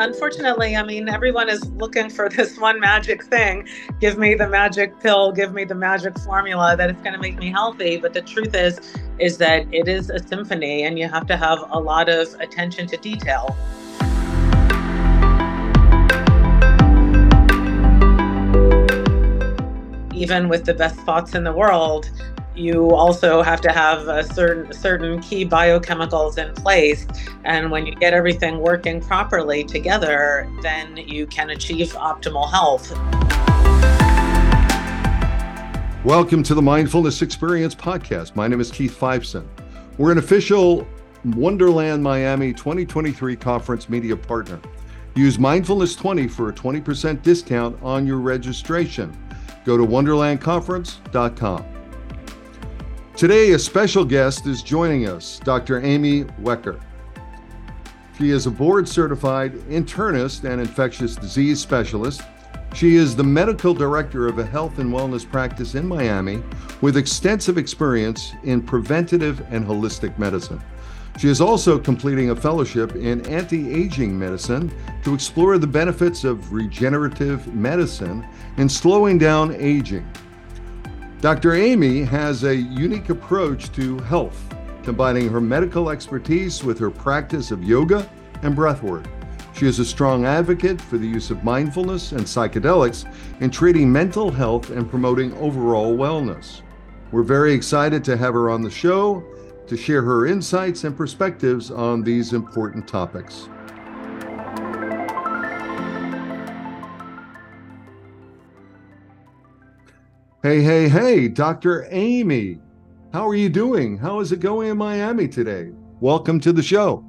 Unfortunately, I mean, everyone is looking for this one magic thing. Give me the magic pill, give me the magic formula that is going to make me healthy. But the truth is, is that it is a symphony and you have to have a lot of attention to detail. Even with the best thoughts in the world, you also have to have a certain certain key biochemicals in place. And when you get everything working properly together then you can achieve optimal health. Welcome to the mindfulness experience podcast. My name is keith fiveson we're an official wonderland miami 2023 conference media partner. Use mindfulness 20 for a 20% discount on your registration. Go to wonderlandconference.com Today, a special guest is joining us, Dr. Amy Wecker. She is a board certified internist and infectious disease specialist. She is the medical director of a health and wellness practice in Miami with extensive experience in preventative and holistic medicine. She is also completing a fellowship in anti aging medicine to explore the benefits of regenerative medicine in slowing down aging. Dr. Amy has a unique approach to health, combining her medical expertise with her practice of yoga and breathwork. She is a strong advocate for the use of mindfulness and psychedelics in treating mental health and promoting overall wellness. We're very excited to have her on the show to share her insights and perspectives on these important topics. Hey, hey, hey, Dr. Amy. How are you doing? How is it going in Miami today? Welcome to the show.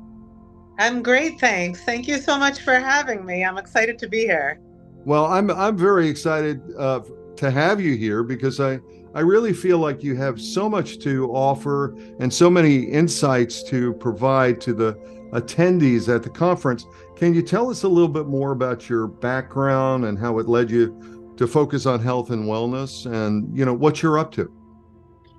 I'm great, thanks. Thank you so much for having me. I'm excited to be here. Well, I'm I'm very excited uh, to have you here because I I really feel like you have so much to offer and so many insights to provide to the attendees at the conference. Can you tell us a little bit more about your background and how it led you to focus on health and wellness and you know what you're up to.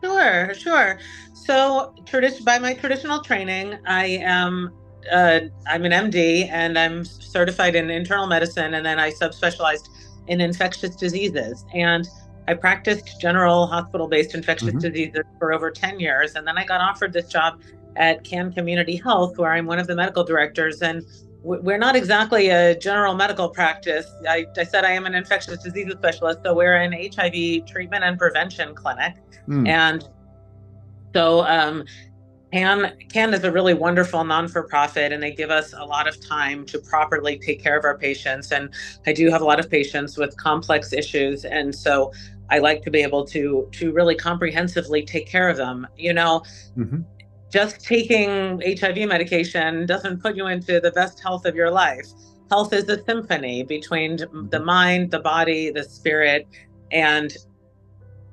Sure sure. So tradition by my traditional training i am uh, i'm an md and i'm certified in internal medicine and then i subspecialized in infectious diseases. And i practiced general hospital-based infectious mm-hmm. diseases for over 10 years. And then i got offered this job at can community health where i'm one of the medical directors and we're not exactly a general medical practice. I, I, said I am an infectious diseases specialist, so we're an HIV treatment and prevention clinic. Mm. And so, um, CAN, CAN is a really wonderful non for profit, and they give us a lot of time to properly take care of our patients. And I do have a lot of patients with complex issues. And so, I like to be able to to really comprehensively take care of them. You know, mm-hmm just taking HIV medication doesn't put you into the best health of your life. Health is a symphony between the mm-hmm. mind, the body, the spirit. And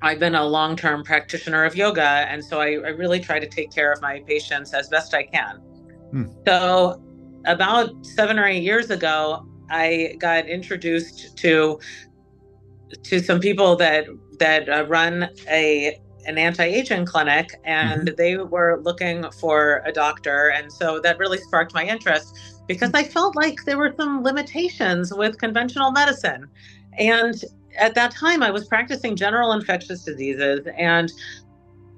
I've been a long term practitioner of yoga. And so I, I, really try to take care of my patients as best I can. Hmm. So, about seven or eight years ago, I got introduced to to some people that that uh, run a an anti-aging clinic and mm-hmm. they were looking for a doctor and so that really sparked my interest because i felt like there were some limitations with conventional medicine and at that time i was practicing general infectious diseases and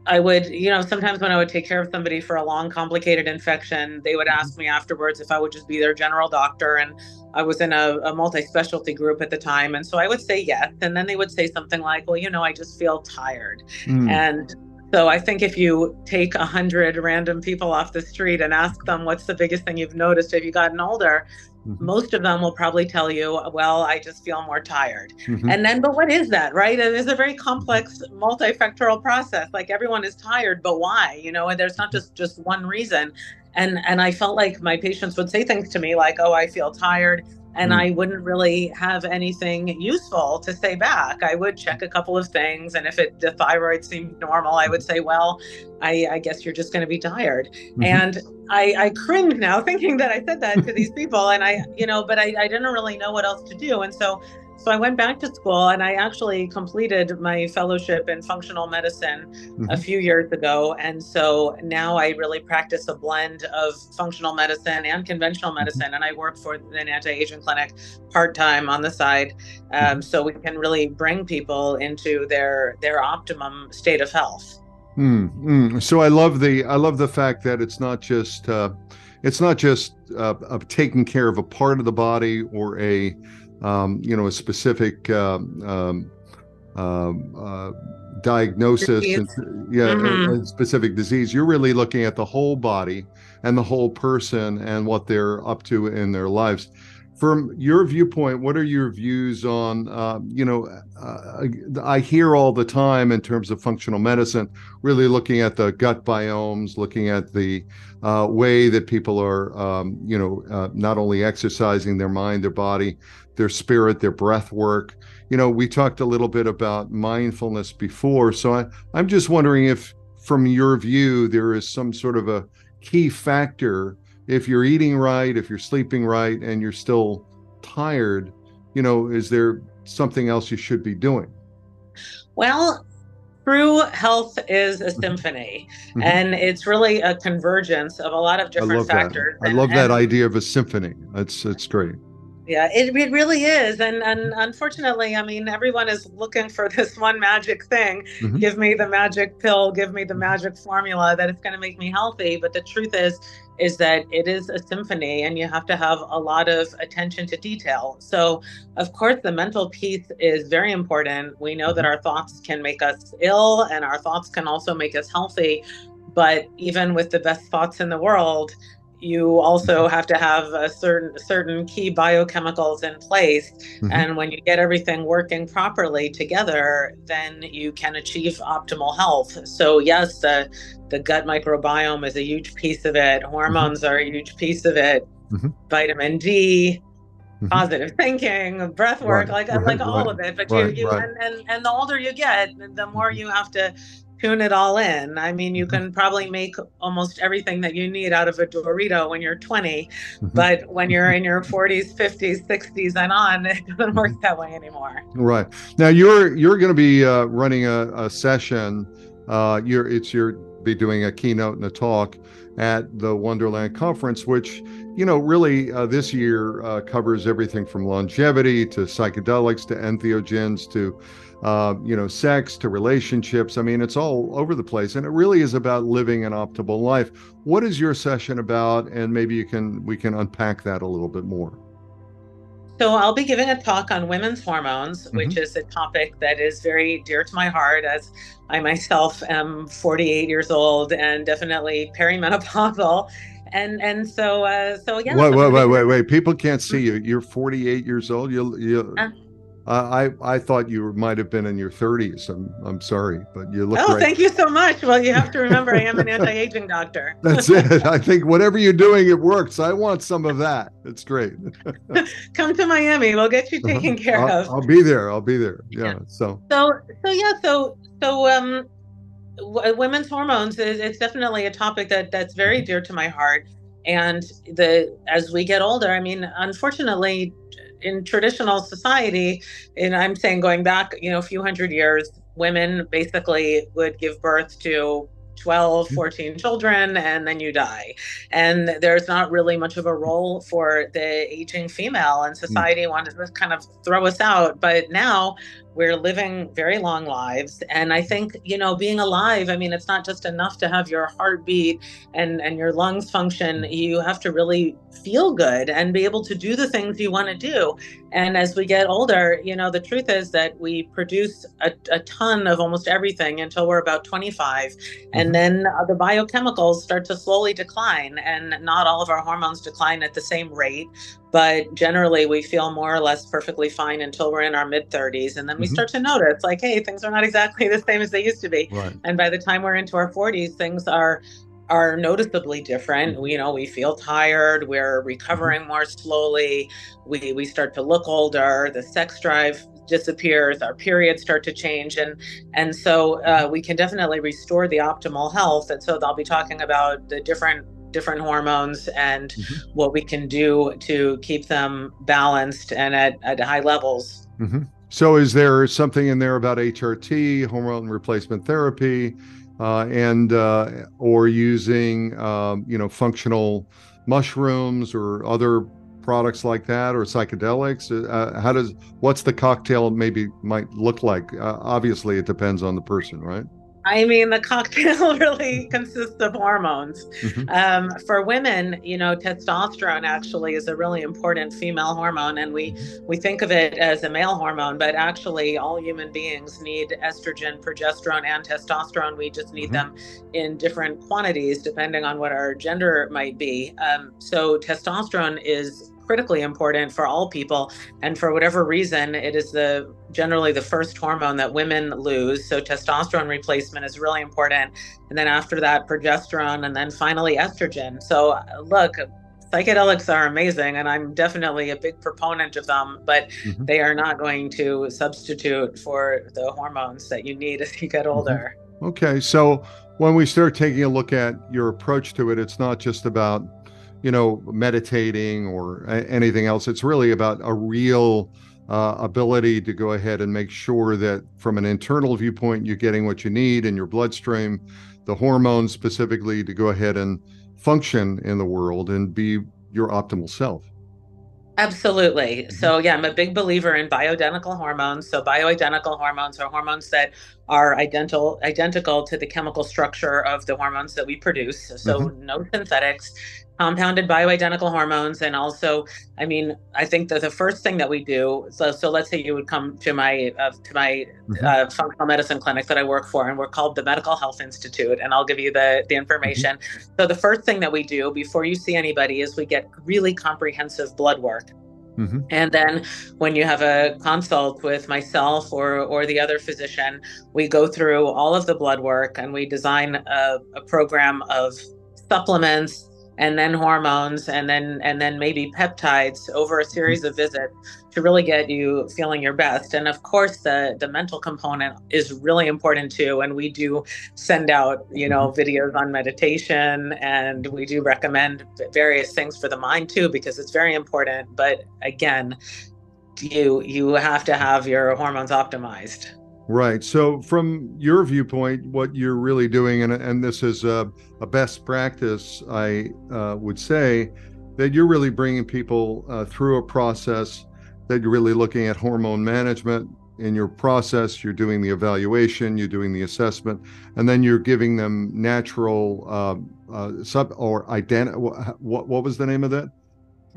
I would, you know, sometimes when I would take care of somebody for a long, complicated infection, they would ask me afterwards if I would just be their general doctor. And I was in a, a multi specialty group at the time. And so I would say yes. And then they would say something like, well, you know, I just feel tired. Mm. And so I think if you take a hundred random people off the street and ask them what's the biggest thing you've noticed have you gotten older, mm-hmm. most of them will probably tell you, well, I just feel more tired. Mm-hmm. And then, but what is that, right? It is a very complex multifactorial process. Like everyone is tired, but why? You know, and there's not just just one reason. And and I felt like my patients would say things to me like, oh, I feel tired and mm. I wouldn't really have anything useful to say back. I would check a couple of things, and if it the thyroid seemed normal, I would say, "Well, I, I guess you're just going to be tired." Mm-hmm. And I, I cringe now thinking that I said that to these people, and I, you know, but I, I didn't really know what else to do, and so So I went back to school and I actually completed my fellowship in functional medicine mm-hmm. a few years ago. And so now I really practice a blend of functional medicine and conventional mm-hmm. medicine. Mm-hmm. And I work for an anti aging clinic part time on the side. Um, mm-hmm. So we can really bring people into their, their optimum state of health. Mm, So I love the I love the fact that it's not just uh, it's not just uh, taking care of a part of the body or a um, you know, a specific um, um, um uh, diagnosis, and, yeah, mm-hmm. specific disease. You're really looking at the whole body and the whole person and what they're up to in their lives from your viewpoint, what are your views on, uh, you know, uh, I hear all the time in terms of functional medicine, really looking at the gut biomes, looking at the uh, way that people are, um, you know, uh, not only exercising their mind, their body, their spirit, their breath work. You know, we talked a little bit about mindfulness before. So I, I'm just wondering if, from your view, there is some sort of a key factor if you're eating right, if you're sleeping right, and you're still tired, you know, is there something else you should be doing? Well, true health is a mm-hmm. symphony, mm-hmm. and it's really a convergence of a lot of different I factors. That. I love and, that idea of a symphony. That's that's great. Yeah, it, it really is. And and unfortunately, I mean, everyone is looking for this one magic thing. Mm-hmm. Give me the magic pill, give me the magic formula that it's going to make me healthy. But the truth is, is that it is a symphony and you have to have a lot of attention to detail. So, of course, the mental piece is very important. We know that mm-hmm. our thoughts can make us ill and our thoughts can also make us healthy. But even with the best thoughts in the world, you also have to have a certain certain key biochemicals in place mm-hmm. and when you get everything working properly together then you can achieve optimal health so yes the the gut microbiome is a huge piece of it mm-hmm. hormones mm-hmm. are a huge piece of it mm-hmm. vitamin d mm-hmm. positive thinking breath work right. like right. like all right. of it but you, you and, and and the older you get the more you have to tune it all in. I mean, you mm-hmm. can probably make almost everything that you need out of a Dorito when you're 20, mm-hmm. but when you're in your 40s, 50s, 60s, and on, it doesn't work that way anymore. Right now, you're you're going to be uh, running a, a session. Uh, you're it's you're be doing a keynote and a talk at the Wonderland conference, which you know really uh, this year uh, covers everything from longevity to psychedelics to entheogens to uh, you know, sex to relationships. I mean, it's all over the place, and it really is about living an optimal life. What is your session about? And maybe you can we can unpack that a little bit more. So I'll be giving a talk on women's hormones, mm-hmm. which is a topic that is very dear to my heart, as I myself am 48 years old and definitely perimenopausal and and so uh so yeah wait wait wait wait wait people can't see you you're 48 years old you you uh, I I thought you might have been in your 30s. I'm I'm sorry, but you look. Oh, thank you so much. Well, you have to remember, I am an anti-aging doctor. That's it. I think whatever you're doing, it works. I want some of that. It's great. Come to Miami. We'll get you uh-huh. taken care I'll, of. I'll be there. I'll be there. Yeah. yeah. So. So so yeah. So so um, w- women's hormones is it's definitely a topic that that's very mm-hmm. dear to my heart. And the as we get older, I mean, unfortunately, in traditional society, and I'm saying going back, you know, a few hundred years, women basically would give birth to 12, mm-hmm. 14 children, and then you die. And there's not really much of a role for the aging female, and mm. society wanted to kind of throw us out. But now we're living very long lives. And I think, you know, being alive, I mean, it's not just enough to have your heartbeat and, and your lungs function. You have to really feel good and be able to do the things you want to do. And as we get older, you know, the truth is that we produce a, a ton of almost everything until we're about 25. Mm-hmm. And then uh, the biochemicals start to slowly decline. And not all of our hormones decline at the same rate but generally we feel more or less perfectly fine until we're in our mid 30s and then we mm-hmm. start to notice like hey things are not exactly the same as they used to be right. and by the time we're into our 40s things are are noticeably different mm-hmm. we, you know we feel tired we're recovering mm-hmm. more slowly we we start to look older the sex drive disappears our periods start to change and and so uh, we can definitely restore the optimal health and so they'll be talking about the different different hormones and mm-hmm. what we can do to keep them balanced and at, at high levels. Mm-hmm. So, is there something in there about HRT, hormone replacement therapy, uh, and uh, or using um, you know functional mushrooms or other products like that or psychedelics? Uh, how does what's the cocktail maybe might look like? Uh, obviously, it depends on the person, right? I mean, the cocktail really consists of hormones. Mm-hmm. Um, for women, you know, testosterone actually is a really important female hormone, and we we think of it as a male hormone, but actually, all human beings need estrogen, progesterone, and testosterone. We just need mm-hmm. them in different quantities depending on what our gender might be. Um, so, testosterone is critically important for all people and for whatever reason it is the generally the first hormone that women lose so testosterone replacement is really important and then after that progesterone and then finally estrogen so look psychedelics are amazing and i'm definitely a big proponent of them but mm-hmm. they are not going to substitute for the hormones that you need as you get mm-hmm. older okay so when we start taking a look at your approach to it it's not just about you know, meditating or anything else. It's really about a real uh, ability to go ahead and make sure that from an internal viewpoint, you're getting what you need in your bloodstream, the hormones specifically to go ahead and function in the world and be your optimal self. Absolutely. Mm-hmm. So, yeah, I'm a big believer in bioidentical hormones. So, bioidentical hormones are hormones that are identical identical to the chemical structure of the hormones that we produce. So, mm-hmm. no synthetics compounded bioidentical hormones and also i mean i think that the first thing that we do so, so let's say you would come to my uh, to my mm-hmm. uh, functional medicine clinic that i work for and we're called the medical health institute and i'll give you the the information mm-hmm. so the first thing that we do before you see anybody is we get really comprehensive blood work Mm-hmm. And then when you have a consult with myself or or the other physician, we go through all of the blood work and we design a, a program of supplements and then hormones and then and then maybe peptides over a series of visits to really get you feeling your best. And of course the the mental component is really important too and we do send out you know mm-hmm. videos on meditation and we do recommend various things for the mind too because it's very important. But again you you have to have your hormones optimized Right. So, from your viewpoint, what you're really doing, and, and this is a, a best practice, I uh, would say, that you're really bringing people uh, through a process that you're really looking at hormone management in your process. You're doing the evaluation, you're doing the assessment, and then you're giving them natural uh, uh sub or ident. What, what was the name of that?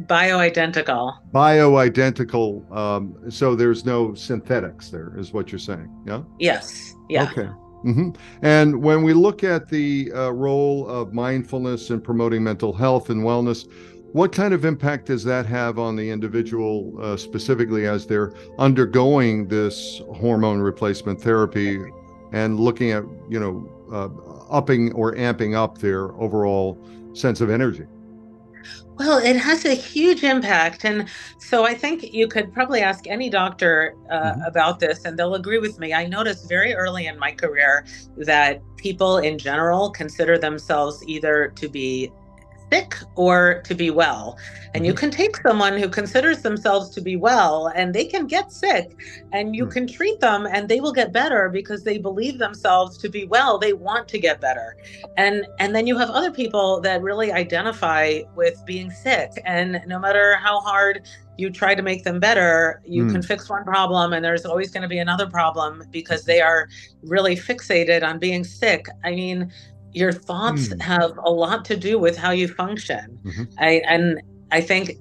Bioidentical. Bioidentical. Um, so there's no synthetics there, is what you're saying. Yeah. Yes. Yeah. Okay. Mm-hmm. And when we look at the uh, role of mindfulness in promoting mental health and wellness, what kind of impact does that have on the individual uh, specifically as they're undergoing this hormone replacement therapy and looking at, you know, uh, upping or amping up their overall sense of energy? Well, it has a huge impact. And so I think you could probably ask any doctor uh, mm-hmm. about this, and they'll agree with me. I noticed very early in my career that people in general consider themselves either to be sick or to be well. And you mm-hmm. can take someone who considers themselves to be well and they can get sick and you mm. can treat them and they will get better because they believe themselves to be well. They want to get better. And and then you have other people that really identify with being sick and no matter how hard you try to make them better, you mm. can fix one problem and there's always going to be another problem because they are really fixated on being sick. I mean, your thoughts mm. have a lot to do with how you function. Mm-hmm. I, and I think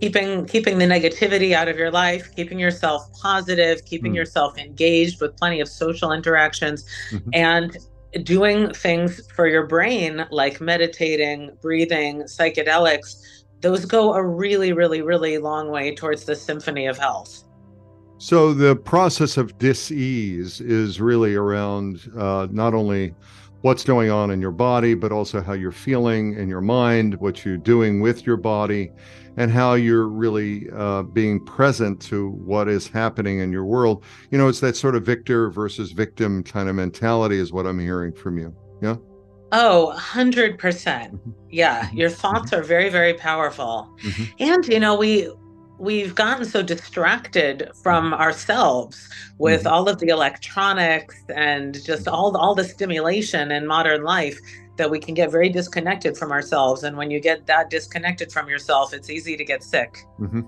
keeping keeping the negativity out of your life, keeping yourself positive, keeping mm. yourself engaged with plenty of social interactions, mm-hmm. and doing things for your brain like meditating, breathing, psychedelics. Those go a really, really, really long way towards the symphony of health. So the process of dis-ease is really around uh, not only what's going on in your body, but also how you're feeling in your mind, what you're doing with your body, and how you're really uh, being present to what is happening in your world. You know, it's that sort of victor versus victim kind of mentality, is what I'm hearing from you. Yeah. Oh, 100%. Mm-hmm. Yeah. Mm-hmm. Your thoughts mm-hmm. are very, very powerful. Mm-hmm. And, you know, we, we've gotten so distracted from ourselves with mm-hmm. all of the electronics and just all the, all the stimulation in modern life that we can get very disconnected from ourselves and when you get that disconnected from yourself it's easy to get sick mm-hmm.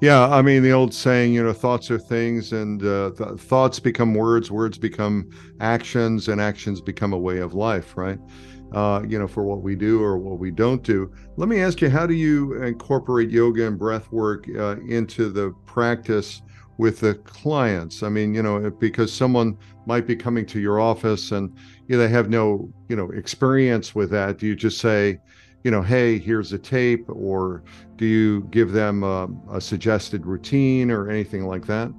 yeah i mean the old saying you know thoughts are things and uh, th- thoughts become words words become actions and actions become a way of life right uh, you know, for what we do or what we don't do. Let me ask you, how do you incorporate yoga and breath work uh, into the practice with the clients? I mean, you know, because someone might be coming to your office and you know, they have no, you know, experience with that. Do you just say, you know, hey, here's a tape, or do you give them a, a suggested routine or anything like that?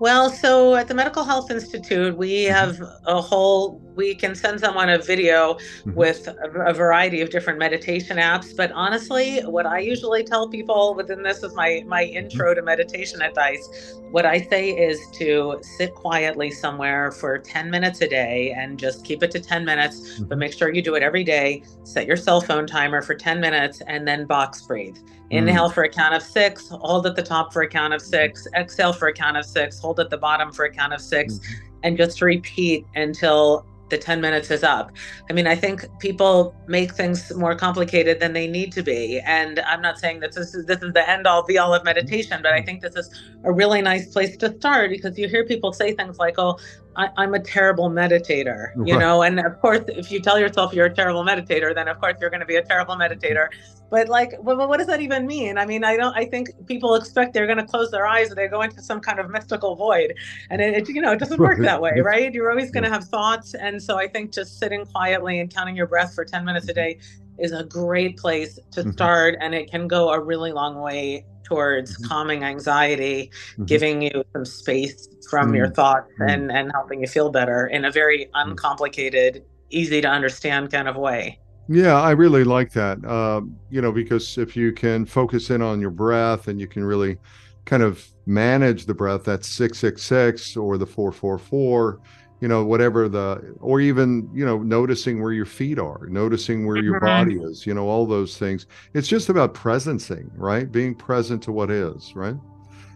Well, so at the Medical Health Institute, we mm-hmm. have a whole we can send someone a video mm-hmm. with a, a, variety of different meditation apps but honestly what i usually tell people within this is my my mm-hmm. intro to meditation advice what i say is to sit quietly somewhere for 10 minutes a day and just keep it to 10 minutes mm-hmm. but make sure you do it every day set your cell phone timer for 10 minutes and then box breathe inhale mm. for a count of six hold at the top for a count of six exhale for a count of six hold at the bottom for a count of 6 mm-hmm. and just repeat until the 10 minutes is up. I mean, I think people make things more complicated than they need to be. And I'm not saying that this is this is the end all be all of meditation, but I mm-hmm. think this is a really nice place to start because you hear people say things like, oh, I, am a terrible meditator, you know, and of course, if you tell yourself you're a terrible meditator, then of course you're going to be a terrible meditator. But like, well, what does that even mean? I mean, I don't. I think people expect they're going to close their eyes and they go into some kind of mystical void, and it, it you know, it doesn't work that way, right? You're always going to have thoughts, and so I think just sitting quietly and counting your breath for 10 minutes a day is a great place to mm-hmm. start, and it can go a really long way towards mm-hmm. calming anxiety, mm-hmm. giving you some space from mm-hmm. your thoughts mm-hmm. and and helping you feel better in a very mm-hmm. uncomplicated, easy to understand kind of way. Yeah, I really like that. Uh, you know, because if you can focus in on your breath and you can really kind of manage the breath, that's 666 or the 444 you know whatever the or even you know noticing where your feet are noticing where mm-hmm. your body is you know all those things it's just about presencing right being present to what is right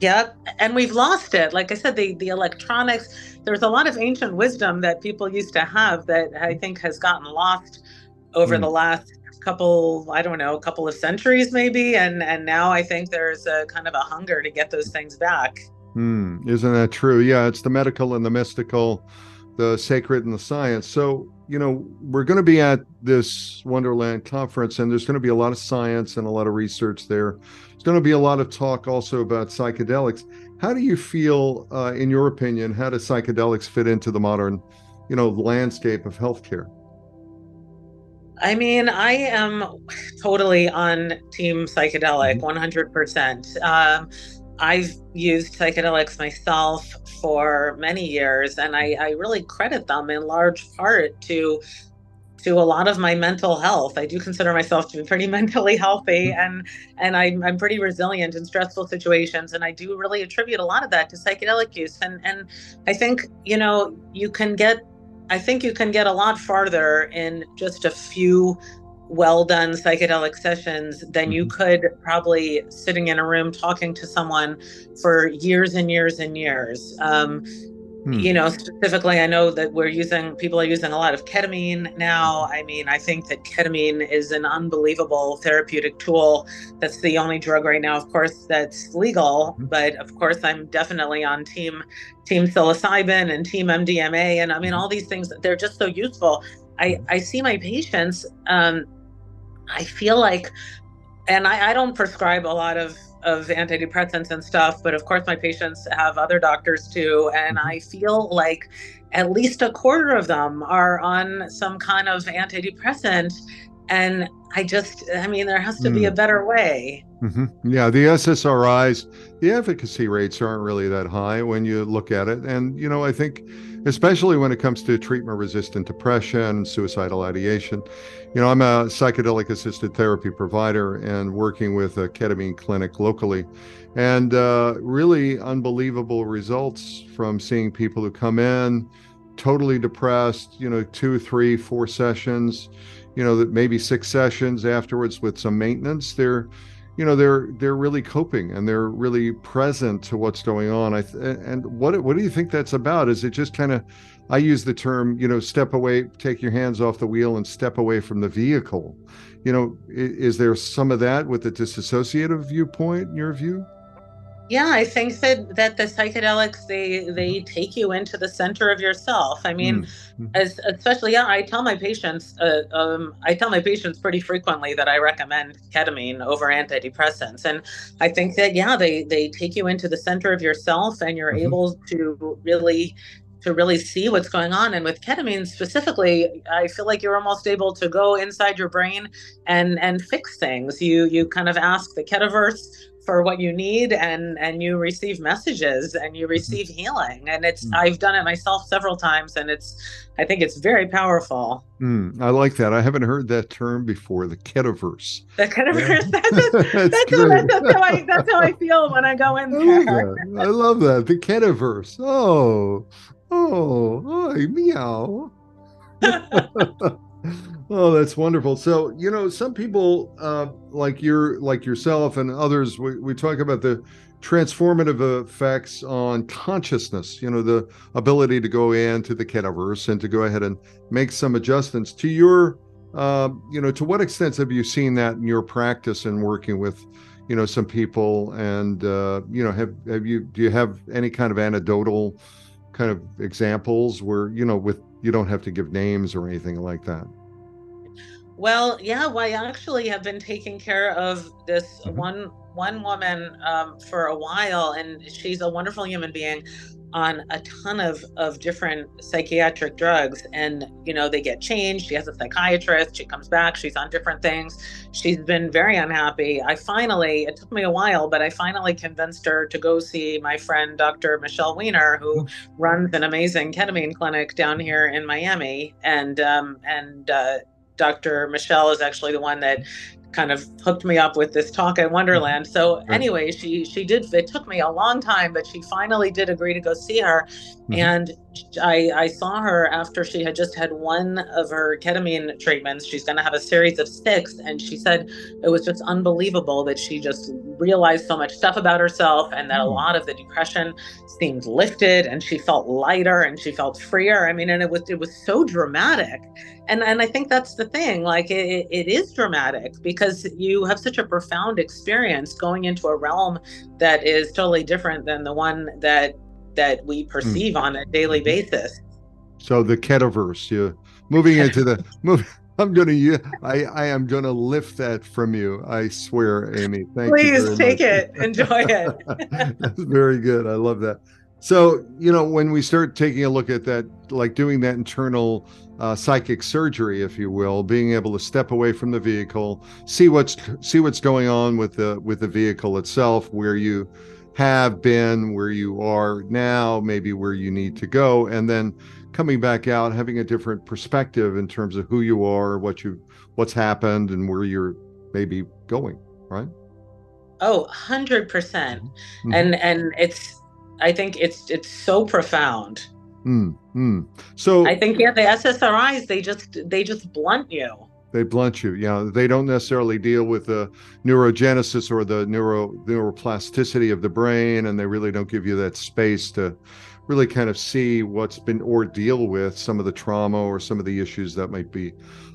Yep. And we've lost it. Like I said, the, the electronics, there's a lot of ancient wisdom that people used to have that I think has gotten lost over mm. the last couple, I don't know, a couple of centuries maybe. And and now I think there's a kind of a hunger to get those things back. Hmm. Isn't that true? Yeah, it's the medical and the mystical the sacred and the science. So, you know, we're going to be at this Wonderland conference, and there's going to be a lot of science and a lot of research there. There's going to be a lot of talk also about psychedelics. How do you feel, uh, in your opinion, how do psychedelics fit into the modern, you know, landscape of healthcare? I mean, I am totally on team psychedelic, 100%. Mm-hmm. Um, I've used psychedelics myself for many years, and I, I really credit them in large part to to a lot of my mental health. I do consider myself to be pretty mentally healthy mm-hmm. and and I'm I'm pretty resilient in stressful situations and I do really attribute a lot of that to psychedelic use and and I think you know you can get I think you can get a lot farther in just a few well done psychedelic sessions than you mm-hmm. could probably sitting in a room talking to someone for years and years and years. Um, hmm. You know, specifically, I know that we're using, people are using a lot of ketamine now. I mean, I think that ketamine is an unbelievable therapeutic tool. That's the only drug right now, of course, that's legal. Mm-hmm. But of course, I'm definitely on team team psilocybin and team MDMA. And I mean, mm-hmm. all these things, they're just so useful. I, I see my patients um, I feel like, and I, I don't prescribe a lot of of antidepressants and stuff, but of course my patients have other doctors too, and mm-hmm. I feel like at least a quarter of them are on some kind of antidepressant, and I just, I mean, there has to be a mm. better way. Mm-hmm. Yeah, the SSRIs, the efficacy rates aren't really that high when you look at it, and you know, I think especially when it comes to treatment resistant depression, suicidal ideation. You know, I'm a psychedelic assisted therapy provider and working with a ketamine clinic locally. And uh, really unbelievable results from seeing people who come in totally depressed, you know, two, three, four sessions, you know, that maybe six sessions afterwards with some maintenance. They're you know they're they're really coping and they're really present to what's going on. I th- and what what do you think that's about? Is it just kind of i use the term you know step away take your hands off the wheel and step away from the vehicle. You know is, is there some of that with the disassociative viewpoint in your view yeah, I think that that the psychedelics they they take you into the center of yourself. I mean, mm-hmm. as especially yeah, I tell my patients uh, um, I tell my patients pretty frequently that I recommend ketamine over antidepressants, and I think that yeah, they they take you into the center of yourself, and you're mm-hmm. able to really to really see what's going on and with ketamine specifically i feel like you're almost able to go inside your brain and and fix things. You you kind of ask the ketaverse for what you need and and you receive messages and you mm-hmm. receive healing and it's mm. i've done it myself several times and it's i think it's very powerful. Mm, i like that. I haven't heard that term before the ketaverse. The ketaverse? That's, that's, that's, that's, how I, that's how i feel when i go in there. I love that. The ketaverse. Oh oh oh meow. Oh, that's wonderful. So, you know, some people uh, like you're like yourself and others, we, we talk about the transformative effects on consciousness, you know, the ability to go into the ketaverse and to go ahead and make some adjustments. To your, uh, you know, to what extent have you seen that in your practice and working with, you know, some people? And, uh, you know, have, have you, do you have any kind of anecdotal kind of examples where, you know, with, you don't have to give names or anything like that? Well, yeah, well, I actually have been taking care of this mm-hmm. one one woman um, for a while, and she's a wonderful human being on a ton of of different psychiatric drugs. And you know they get changed. She has a psychiatrist. She comes back. She's on different things. She's been very unhappy. I finally it took me a while but i finally convinced her to go see my friend dr michelle weiner who mm-hmm. runs an amazing ketamine clinic down here in miami. And um and uh Dr. Michelle is actually the one that kind of hooked me up with this talk at Wonderland. So anyway, she she did. It took me a long time, but she finally did agree to go see her, mm-hmm. and I I saw her after she had just had one of her ketamine treatments. She's going to have a series of six, and she said it was just unbelievable that she just realized so much stuff about herself, and that a mm. lot of the depression seemed lifted, and she felt lighter, and she felt freer. I mean, and it was it was so dramatic and and I think that's the thing. Like it, it is dramatic because you have such a profound experience going into a realm that is totally different than the one that that we hmm. perceive mm. on a daily mm-hmm. basis. So the ketaverse, you moving into the move. I'm gonna, you I, I am gonna lift that from you. I swear, Amy. Thank Please you. Please take much. it. Enjoy it. That's very good. I love that. So, you know, when we start taking a look at that, like doing that internal uh, psychic surgery, if you will, being able to step away from the vehicle, see what's see what's going on with the with the vehicle itself, where you have been, where you are now, maybe where you need to go, and then coming back out, having a different perspective in terms of who you are, what you what's happened, and where you're maybe going, right? Oh, 100%. mm-hmm. And and it's I think it's it's so profound. Mm, mm. So I think yeah, the SSRIs they just they just blunt you. They blunt you. Yeah, they don't necessarily deal with the neurogenesis or the neuro neuroplasticity of the brain, and they really don't give you that space to really kind of see what's been or deal with some of the trauma or some of the issues that might be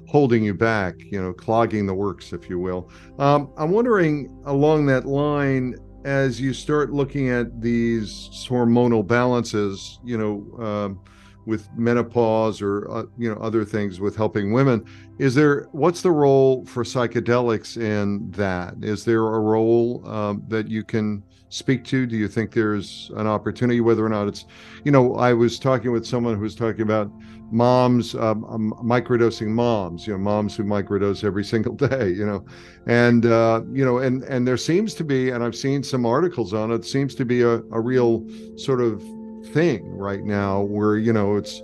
holding you back. You know, clogging the works, if you will. Um, I'm wondering along that line as you start looking at these hormonal balances, you know, um, with menopause or uh, you know other things with helping women, is there what's the role for psychedelics in that? Is there a role um, that you can speak to? Do you think there's an opportunity, whether or not it's, you know, I was talking with someone who was talking about moms um, um, microdosing moms you know moms who microdose every single day you know and uh, you know and and there seems to be and i've seen some articles on it seems to be a, a real sort of thing right now where you know it's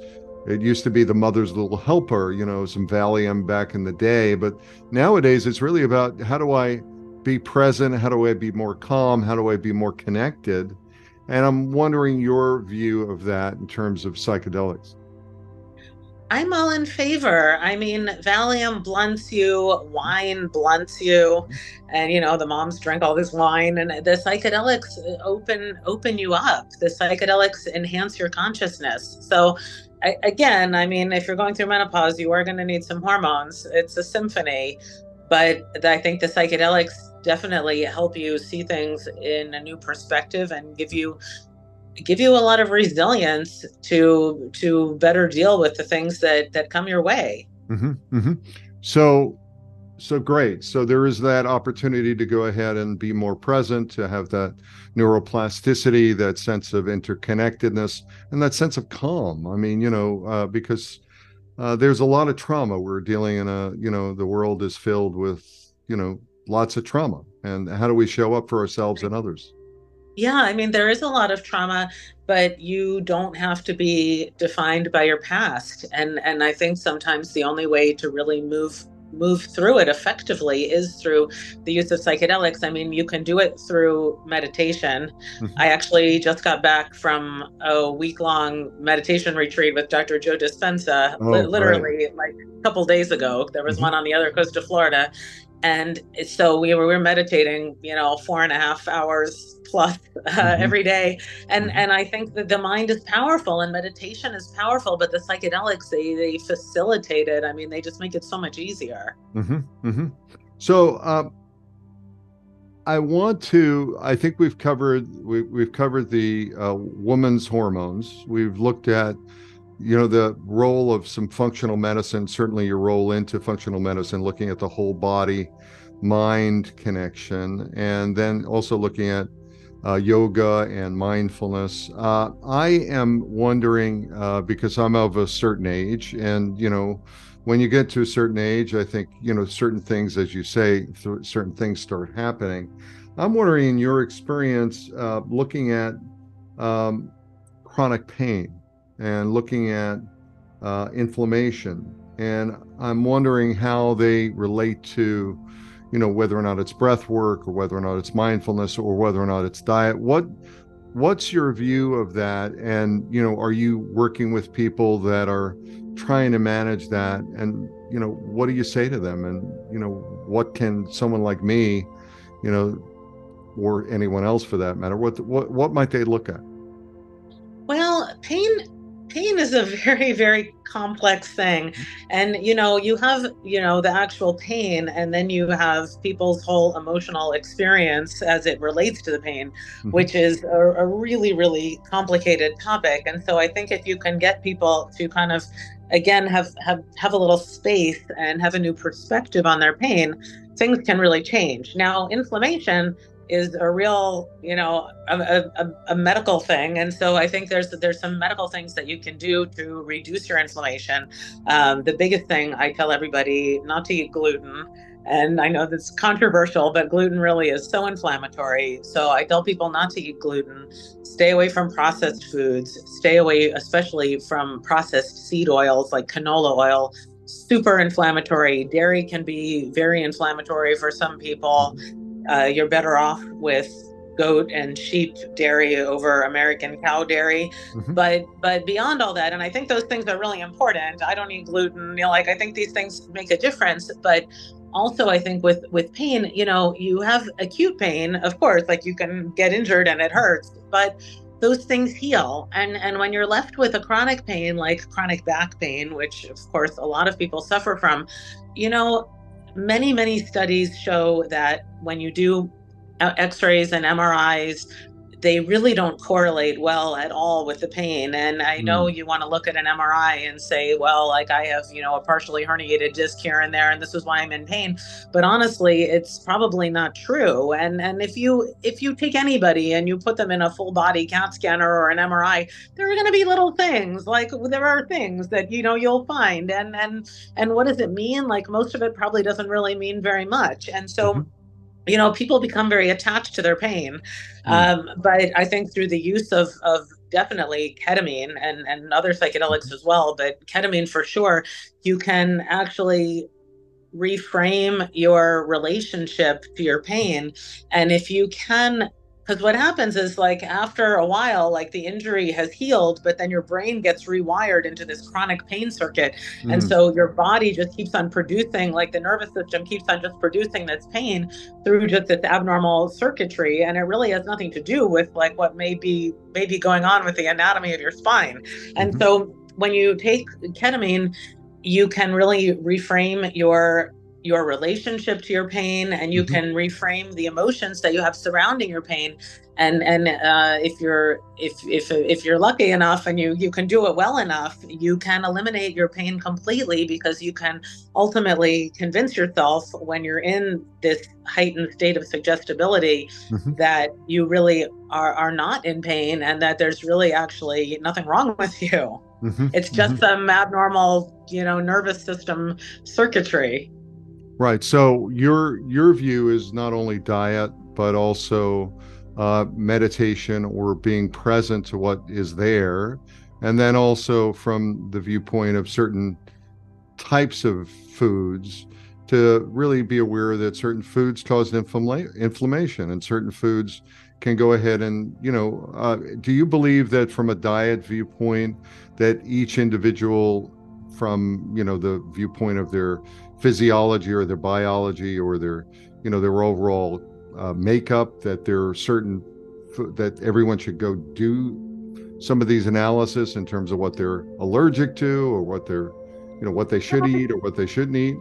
it used to be the mother's little helper you know some valium back in the day but nowadays it's really about how do i be present? How do i be more calm? How do i be more connected? And i'm wondering your view of that in terms of psychedelics I'm all in favor. I mean, Valium blunts you, wine blunts you, and you know the moms drink all this wine, and the psychedelics uh, open open you up. The psychedelics enhance your consciousness. So, I, again, I mean, if you're going through menopause, you are going to need some hormones. It's a symphony, but I think the psychedelics definitely help you see things in a new perspective and give you give you a lot of resilience to to better deal with the things that that come your way. Mm-hmm, mm-hmm. So, so great. So there is that opportunity to go ahead and be more present, to have that neuroplasticity, that sense of interconnectedness, and that sense of calm. I mean, you know, uh, because uh, there's a lot of trauma. We're dealing in a, you know, the world is filled with, you know, lots of trauma. And how do we show up for ourselves and others? Yeah, I mean, there is a lot of trauma, but you don't have to be defined by your past. And and I think sometimes the only way to really move move through it effectively is through the use of psychedelics. I mean, you can do it through meditation. Mm-hmm. I actually just got back from a week long meditation retreat with Dr. Joe Dispenza, oh, li- literally right. like a couple days ago. There was mm-hmm. one on the other coast of Florida and so we were, we were meditating you know four and a half hours plus uh, mm-hmm. every day and mm-hmm. and i think that the mind is powerful and meditation is powerful but the psychedelics they they facilitate it i mean they just make it so much easier mm-hmm. mm-hmm. so um, i want to i think we've covered we, we've covered the uh, woman's hormones we've looked at you know the role of some functional medicine certainly your role into functional medicine looking at the whole body mind connection and then also looking at uh, yoga and mindfulness. Uh, i am wondering uh, because i'm of a certain age and you know when you get to a certain age i think you know certain things as you say th- certain things start happening. I'm wondering in your experience uh, looking at um, chronic pain and looking at uh, inflammation. And I'm wondering how they relate to, you know, whether or not it's breath work or whether or not it's mindfulness or whether or not it's diet. What what's your view of that? And, you know, are you working with people that are trying to manage that? And, you know, what do you say to them? And, you know, what can someone like me, you know, or anyone else for that matter, what what what might they look at? Well, pain pain is a very very complex thing. And you know you have you know the actual pain and then you have people's whole emotional experience as it relates to the pain mm-hmm. which is a, a, really really complicated topic. And so i think if you can get people to kind of again have have have a little space and have a new perspective on their pain things can really change. Now inflammation is a real, you know, a, a, a, medical thing. And so I think there's there's some medical things that you can do to reduce your inflammation. Um, the biggest thing I tell everybody not to eat gluten. And I know that's controversial, but gluten really is so inflammatory. So I tell people not to eat gluten, stay away from processed foods, stay away, especially from processed seed oils like canola oil, super inflammatory. Dairy can be very inflammatory for some people uh, you're better off with goat and sheep dairy over American cow dairy. Mm-hmm. But but beyond all that, and I think those things are really important. I don't eat gluten. You know, like I think these things make a difference. But also, I think with with pain, you know, you have acute pain, of course, like you can get injured and it hurts, but those things heal and and when you're left with a chronic pain like chronic back pain which of course a lot of people suffer from you know many, many studies show that when you do uh, x rays and MRIs, they really don't correlate well at all with the pain. And I know mm. you want to look at an MRI and say, well, like I have, you know, a partially herniated disc here and there, and this is why I'm in pain. But honestly, it's probably not true. And and if you if you take anybody and you put them in a full body CAT scanner or an MRI, there are going to be little things like there are things that you know you'll find. And and and what does it mean? Like most of it probably doesn't really mean very much. And so. Mm-hmm you know people become very attached to their pain mm. um, but i think through the use of of definitely ketamine and and other psychedelics mm-hmm. as well but ketamine for sure you can actually reframe your relationship to your pain and if you can because what happens is like after a while like the injury has healed but then your brain gets rewired into this chronic pain circuit mm. and so your body just keeps on producing like the nervous system keeps on just producing this pain through just this abnormal circuitry and it really has nothing to do with like what may be may be going on with the anatomy of your spine and mm-hmm. so when you take ketamine you can really reframe your your relationship to your pain and you mm-hmm. can reframe the emotions that you have surrounding your pain and and uh, if you're if if if you're lucky enough and you you can do it well enough you can eliminate your pain completely because you can ultimately convince yourself when you're in this heightened state of suggestibility mm-hmm. that you really are are not in pain and that there's really actually nothing wrong with you mm-hmm. it's just mm-hmm. some abnormal you know nervous system circuitry Right. So your your view is not only diet but also uh, meditation or being present to what is there, and then also from the viewpoint of certain types of foods to really be aware that certain foods cause inflammation and certain foods can go ahead and you know uh, do you believe that from a diet viewpoint that each individual from you know the viewpoint of their physiology or their biology or their you know their overall uh, makeup that there are certain that everyone should go do some of these analysis in terms of what they're allergic to or what they're you know what they should eat or what they shouldn't eat.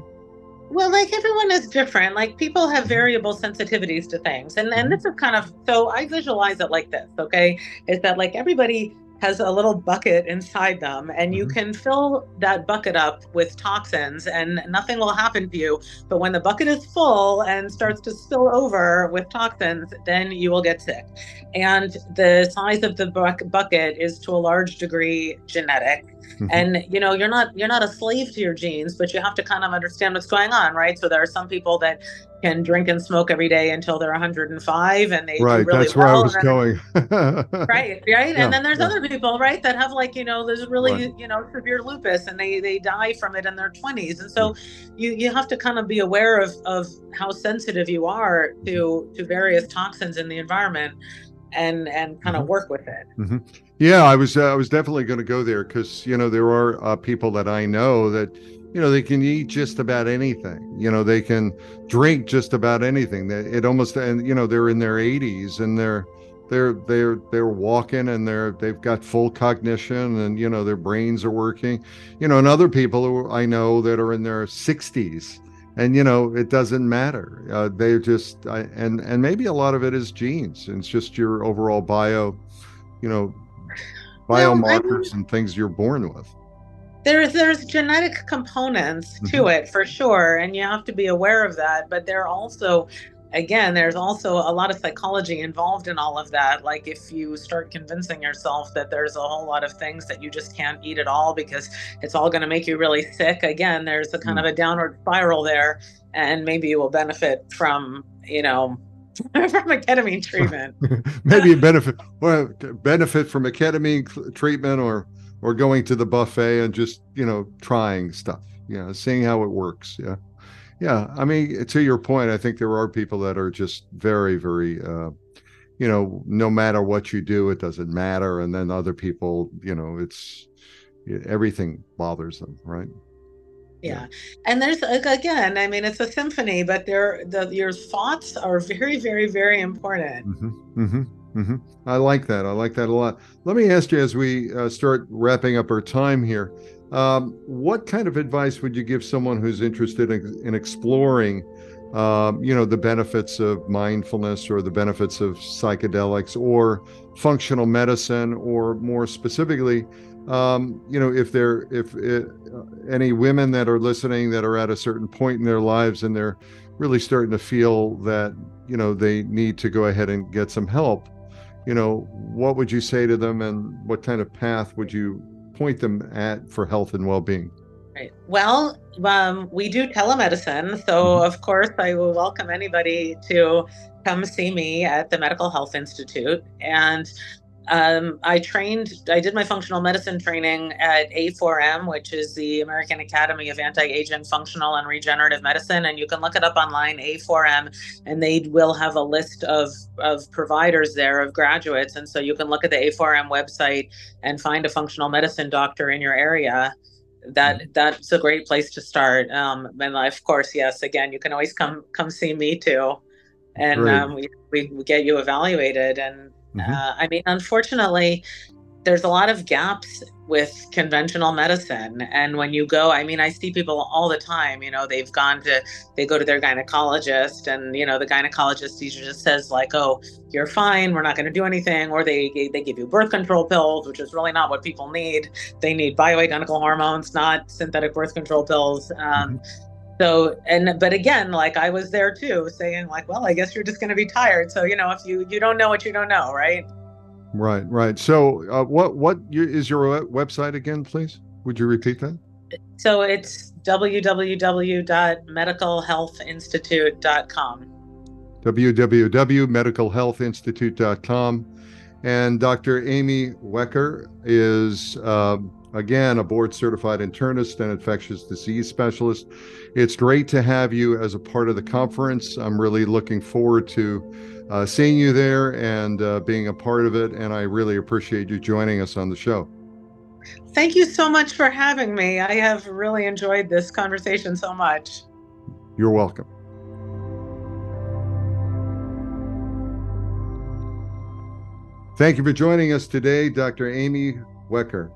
Well like everyone is different. Like people have mm-hmm. variable sensitivities to things. And and mm-hmm. this is kind of so i visualize it like this okay? Is that like everybody has a little bucket inside them and you mm-hmm. can fill that bucket up with toxins and nothing will happen to you but when the bucket is full and starts to spill over with toxins then you will get sick and the size of the bucket is to a large degree genetic mm-hmm. and you know you're not you're not a slave to your genes but you have to kind of understand what's going on right so there are some people that can drink and smoke every day until they're 105 and they right really that's well. where i was going right right yeah, and then there's yeah. other people right that have like you know there's really right. you know severe lupus and they they die from it in their 20s and so mm-hmm. you you have to kind of be aware of of how sensitive you are to mm-hmm. to various toxins in the environment and and kind of mm-hmm. work with it mm-hmm. yeah i was uh, i was definitely going to go there because you know there are uh, people that i know that you know they can eat just about anything. You know they can drink just about anything. It almost and you know they're in their 80s and they're they're they're they're walking and they're they've got full cognition and you know their brains are working. You know and other people who i know that are in their 60s and you know it doesn't matter. Uh, they're just I, and and maybe a lot of it is genes. It's just your overall bio you know biomarkers and things you're born with there's there's genetic components to mm-hmm. it for sure and you have to be aware of that but there are also again there's also a lot of psychology involved in all of that like if you start convincing yourself that there's a whole lot of things that you just can't eat at all because it's all going to make you really sick again there's a kind mm. of a downward spiral there and maybe you will benefit from you know from a ketamine treatment maybe benefit well benefit from a ketamine treatment or or going to the buffet and just you know trying stuff. You know seeing how it works. Yeah. Yeah i mean to your point i think there are people that are just very very uh you know no matter what you do it doesn't matter. And then other people you know it's everything bothers them right? Yeah. and there's again i mean it's a symphony but there the your thoughts are very very very important. Mm-hmm, mm-hmm. Mm-hmm. I like that. I like that a lot. Let me ask you as we uh, start wrapping up our time here um, what kind of advice would you give someone who's interested in, in exploring, um, you know, the benefits of mindfulness or the benefits of psychedelics or functional medicine, or more specifically, um, you know, if there, if it, uh, any women that are listening that are at a certain point in their lives and they're really starting to feel that, you know, they need to go ahead and get some help you know, what would you say to them and what kind of path would you point them at for health and well-being? Right. Well, um, we do telemedicine, so mm-hmm. of course I will welcome anybody to come see me at the Medical Health Institute. And um, I trained, I did my functional medicine training at A4M, which is the American Academy of Anti Aging Functional and Regenerative Medicine. And you can look it up online, A4M, and they will have a list of, of providers there, of graduates. And so you can look at the A4M website and find a functional medicine doctor in your area that mm-hmm. that's a great place to start um and of course yes again you can always come come see me too and um, we, we, we get you evaluated and Mm-hmm. Uh, I mean, unfortunately, there's a lot of gaps with conventional medicine. And when you go, I mean, I see people all the time, you know, they've gone to, they go to their gynecologist and, you know, the gynecologist usually just says like, oh, you're fine. We're not going to do anything. Or they, they give you birth control pills, which is really not what people need. They need bioidentical hormones, not synthetic birth control pills. Um, mm-hmm. So, and, but again, like I was there too saying like, well, I guess you're just going to be tired. So, you know, if you, you don't know what you don't know, right? Right, right. So, uh, what what is your website again, please? Would you repeat that? So it's www.medicalhealthinstitute.com. www.medicalhealthinstitute.com. And Dr. Amy Wecker is, uh, again, a board certified internist and infectious disease specialist. It's great to have you as a part of the conference. I'm really looking forward to uh, seeing you there and uh, being a part of it. And I really appreciate you joining us on the show. Thank you so much for having me. I have really enjoyed this conversation so much. You're welcome. Thank you for joining us today, Dr. Amy Wecker.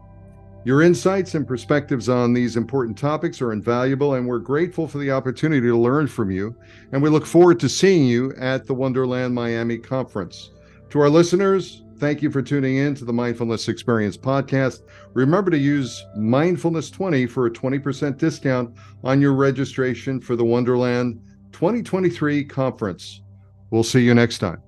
Your insights and perspectives on these important topics are invaluable, and we're grateful for the opportunity to learn from you. And we look forward to seeing you at the Wonderland Miami conference. To our listeners, thank you for tuning in to the Mindfulness Experience podcast. Remember to use Mindfulness 20 for a 20% discount on your registration for the Wonderland 2023 conference. We'll see you next time.